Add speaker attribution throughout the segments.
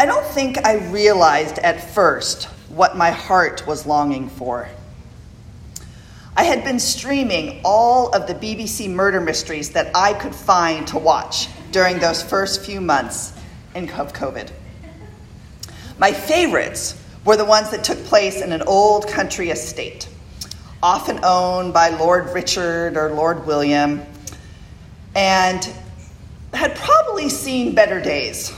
Speaker 1: I don't think I realized at first what my heart was longing for. I had been streaming all of the BBC murder mysteries that I could find to watch during those first few months of COVID. My favorites were the ones that took place in an old country estate, often owned by Lord Richard or Lord William, and had probably seen better days.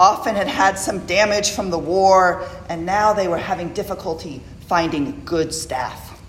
Speaker 1: Often had had some damage from the war, and now they were having difficulty finding good staff.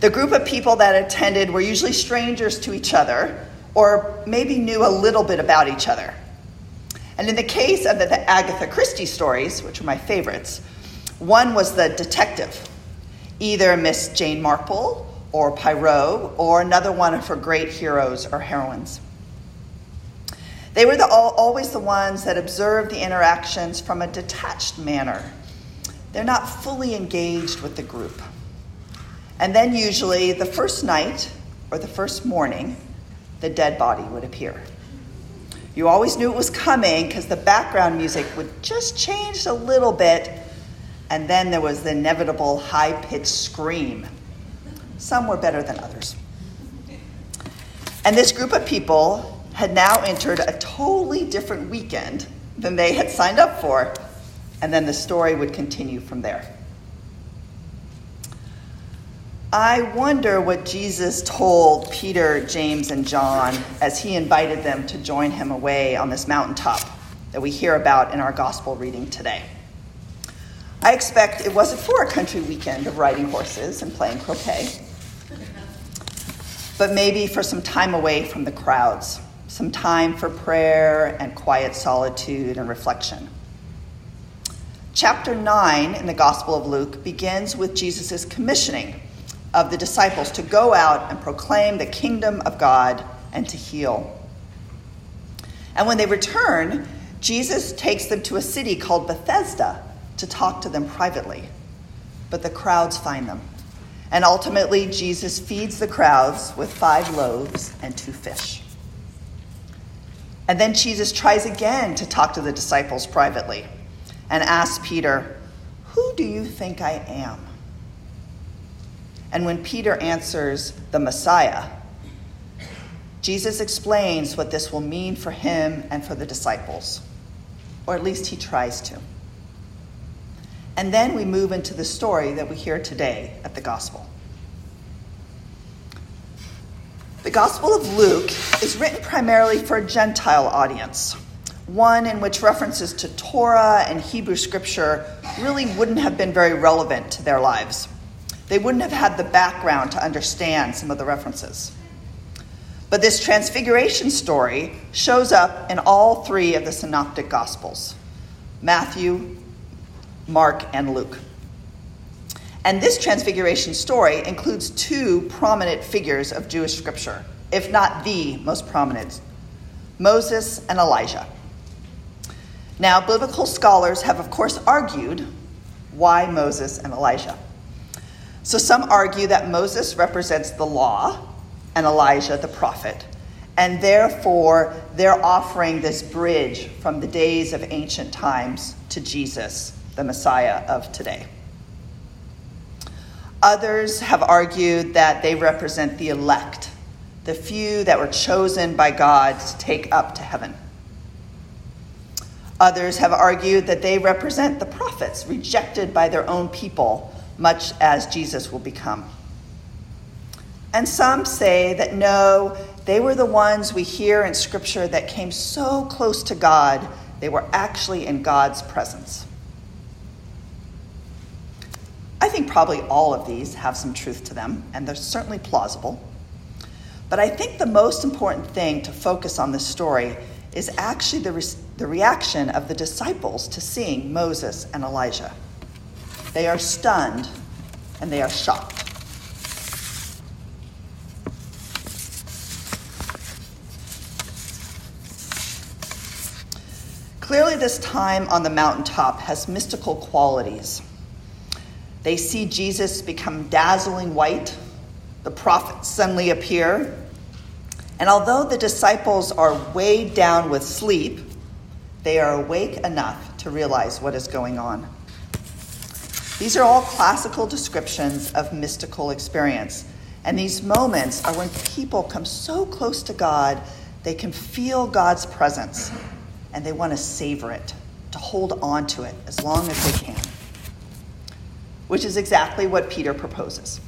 Speaker 1: The group of people that attended were usually strangers to each other or maybe knew a little bit about each other. And in the case of the, the Agatha Christie stories, which are my favorites, one was the detective, either Miss Jane Marple or Poirot or another one of her great heroes or heroines. They were the, always the ones that observed the interactions from a detached manner. They're not fully engaged with the group. And then, usually, the first night or the first morning, the dead body would appear. You always knew it was coming because the background music would just change a little bit, and then there was the inevitable high pitched scream. Some were better than others. And this group of people had now entered a totally different weekend than they had signed up for, and then the story would continue from there. I wonder what Jesus told Peter, James, and John as he invited them to join him away on this mountaintop that we hear about in our gospel reading today. I expect it wasn't for a country weekend of riding horses and playing croquet, but maybe for some time away from the crowds, some time for prayer and quiet solitude and reflection. Chapter 9 in the Gospel of Luke begins with Jesus' commissioning of the disciples to go out and proclaim the kingdom of God and to heal. And when they return, Jesus takes them to a city called Bethsaida to talk to them privately. But the crowds find them. And ultimately, Jesus feeds the crowds with five loaves and two fish. And then Jesus tries again to talk to the disciples privately and asks Peter, Who do you think I am? And when Peter answers, the Messiah, Jesus explains what this will mean for him and for the disciples, or at least he tries to. And then we move into the story that we hear today at the Gospel. The Gospel of Luke is written primarily for a Gentile audience, one in which references to Torah and Hebrew scripture really wouldn't have been very relevant to their lives. They wouldn't have had the background to understand some of the references. But this transfiguration story shows up in all three of the synoptic gospels Matthew, Mark, and Luke. And this transfiguration story includes two prominent figures of Jewish scripture, if not the most prominent Moses and Elijah. Now, biblical scholars have, of course, argued why Moses and Elijah. So some argue that Moses represents the law and Elijah the prophet, and therefore they're offering this bridge from the days of ancient times to Jesus, the Messiah of today. Others have argued that they represent the elect, the few that were chosen by God to take up to heaven. Others have argued that they represent the prophets rejected by their own people much as Jesus will become. And some say that no, they were the ones we hear in Scripture that came so close to God, they were actually in God's presence. I think probably all of these have some truth to them, and they're certainly plausible. But I think the most important thing to focus on this story is actually the, re- the reaction of the disciples to seeing Moses and Elijah. They are stunned and they are shocked. Clearly, this time on the mountaintop has mystical qualities. They see Jesus become dazzling white, the prophets suddenly appear, and although the disciples are weighed down with sleep, they are awake enough to realize what is going on. These are all classical descriptions of mystical experience. And these moments are when people come so close to God, they can feel God's presence and they want to savor it, to hold on to it as long as they can. Which is exactly what Peter proposes.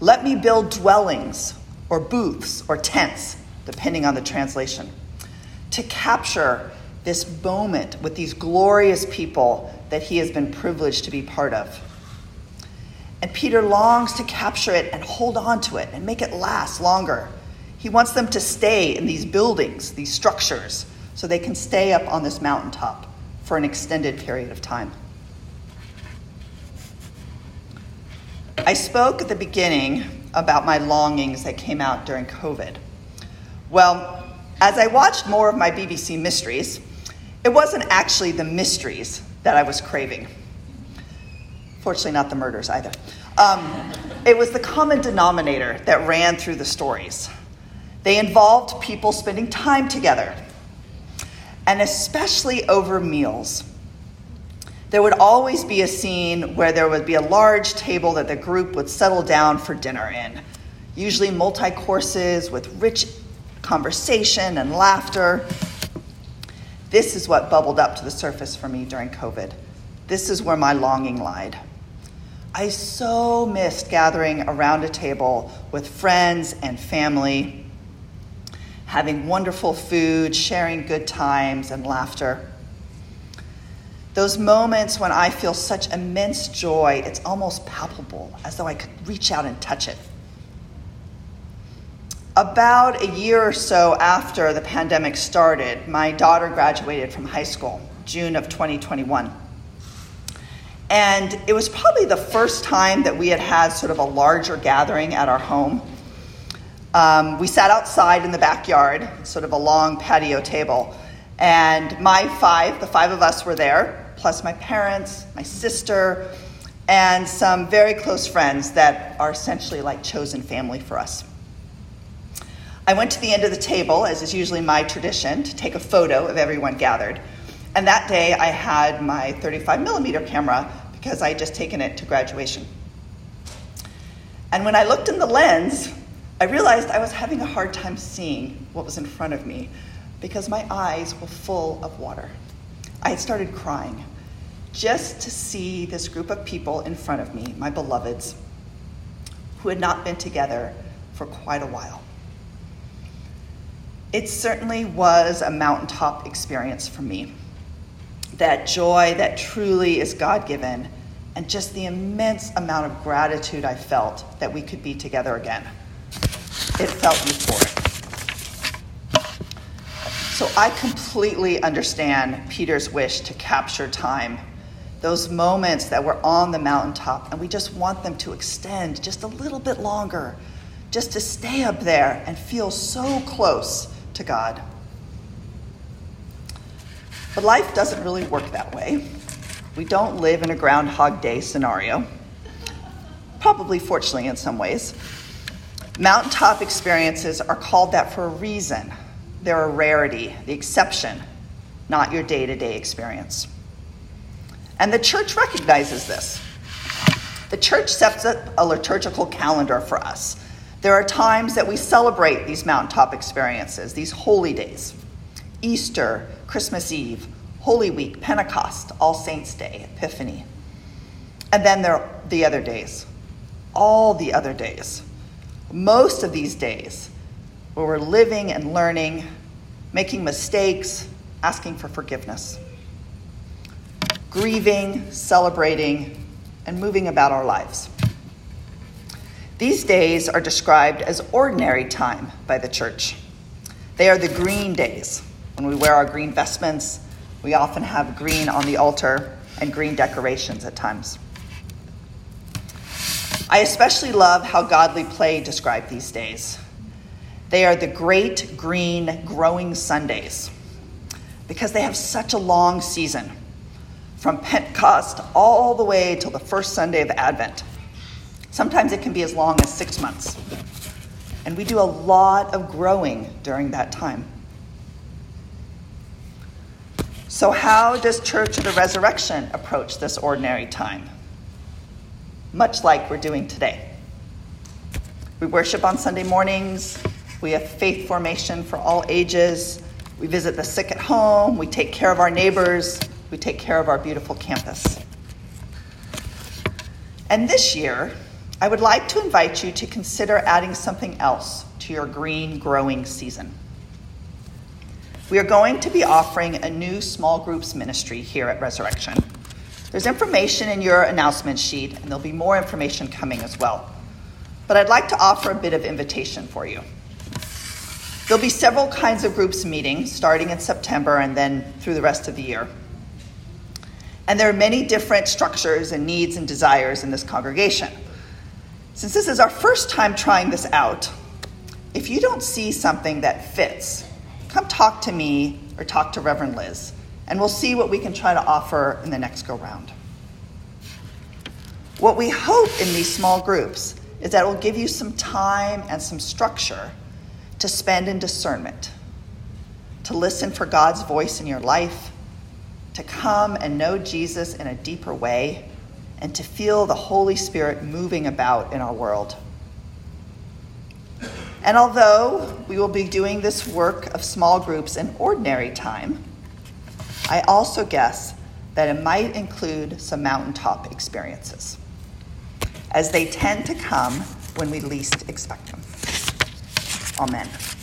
Speaker 1: Let me build dwellings or booths or tents, depending on the translation, to capture this moment with these glorious people that he has been privileged to be part of. And Peter longs to capture it and hold on to it and make it last longer. He wants them to stay in these buildings, these structures, so they can stay up on this mountaintop for an extended period of time. I spoke at the beginning about my longings that came out during COVID. Well, as I watched more of my BBC mysteries, it wasn't actually the mysteries that I was craving. Fortunately, not the murders either. Um, it was the common denominator that ran through the stories. They involved people spending time together, and especially over meals there would always be a scene where there would be a large table that the group would settle down for dinner in, usually multi courses with rich conversation and laughter. This is what bubbled up to the surface for me during COVID. This is where my longing lied. I so missed gathering around a table with friends and family, having wonderful food, sharing good times and laughter. Those moments when I feel such immense joy, it's almost palpable, as though I could reach out and touch it. About a year or so after the pandemic started, my daughter graduated from high school, June of 2021. And it was probably the first time that we had had sort of a larger gathering at our home. Um, we sat outside in the backyard, sort of a long patio table, and my five, the five of us were there, plus my parents, my sister, and some very close friends that are essentially like chosen family for us. I went to the end of the table, as is usually my tradition, to take a photo of everyone gathered. And that day I had my 35 millimeter camera because I had just taken it to graduation. And when I looked in the lens, I realized I was having a hard time seeing what was in front of me because my eyes were full of water. I started crying just to see this group of people in front of me, my beloveds, who had not been together for quite a while. It certainly was a mountaintop experience for me. That joy that truly is God given, and just the immense amount of gratitude I felt that we could be together again. It felt euphoric. So I completely understand Peter's wish to capture time those moments that we're on the mountaintop and we just want them to extend just a little bit longer, just to stay up there and feel so close to God. But life doesn't really work that way. We don't live in a Groundhog Day scenario, probably fortunately in some ways. Mountaintop experiences are called that for a reason. They're a rarity, the exception, not your day to day experience. And the church recognizes this. The church sets up a liturgical calendar for us. There are times that we celebrate these mountaintop experiences, these holy days Easter, Christmas Eve, Holy Week, Pentecost, All Saints' Day, Epiphany. And then there are the other days, all the other days. Most of these days where we're living and learning, making mistakes, asking for forgiveness grieving, celebrating, and moving about our lives. These days are described as ordinary time by the church. They are the green days. When we wear our green vestments, we often have green on the altar and green decorations at times. I especially love how Godly Play described these days. They are the great green growing Sundays because they have such a long season from Pentecost all the way till the first Sunday of Advent. Sometimes it can be as long as six months. And we do a lot of growing during that time. So, how does Church of the Resurrection approach this ordinary time? Much like we're doing today. We worship on Sunday mornings, we have faith formation for all ages, we visit the sick at home, we take care of our neighbors, we take care of our beautiful campus. And this year, I would like to invite you to consider adding something else to your green growing season. We are going to be offering a new small groups ministry here at Resurrection. There's information in your announcement sheet, and there'll be more information coming as well. But I'd like to offer a bit of invitation for you. There'll be several kinds of groups meeting starting in September and then through the rest of the year. And there are many different structures and needs and desires in this congregation. Since this is our first time trying this out, if you don't see something that fits, come talk to me or talk to Reverend Liz, and we'll see what we can try to offer in the next go round. What we hope in these small groups is that it will give you some time and some structure to spend in discernment, to listen for God's voice in your life, to come and know Jesus in a deeper way, and to feel the Holy Spirit moving about in our world. And although we will be doing this work of small groups in ordinary time, I also guess that it might include some mountaintop experiences, as they tend to come when we least expect them. Amen.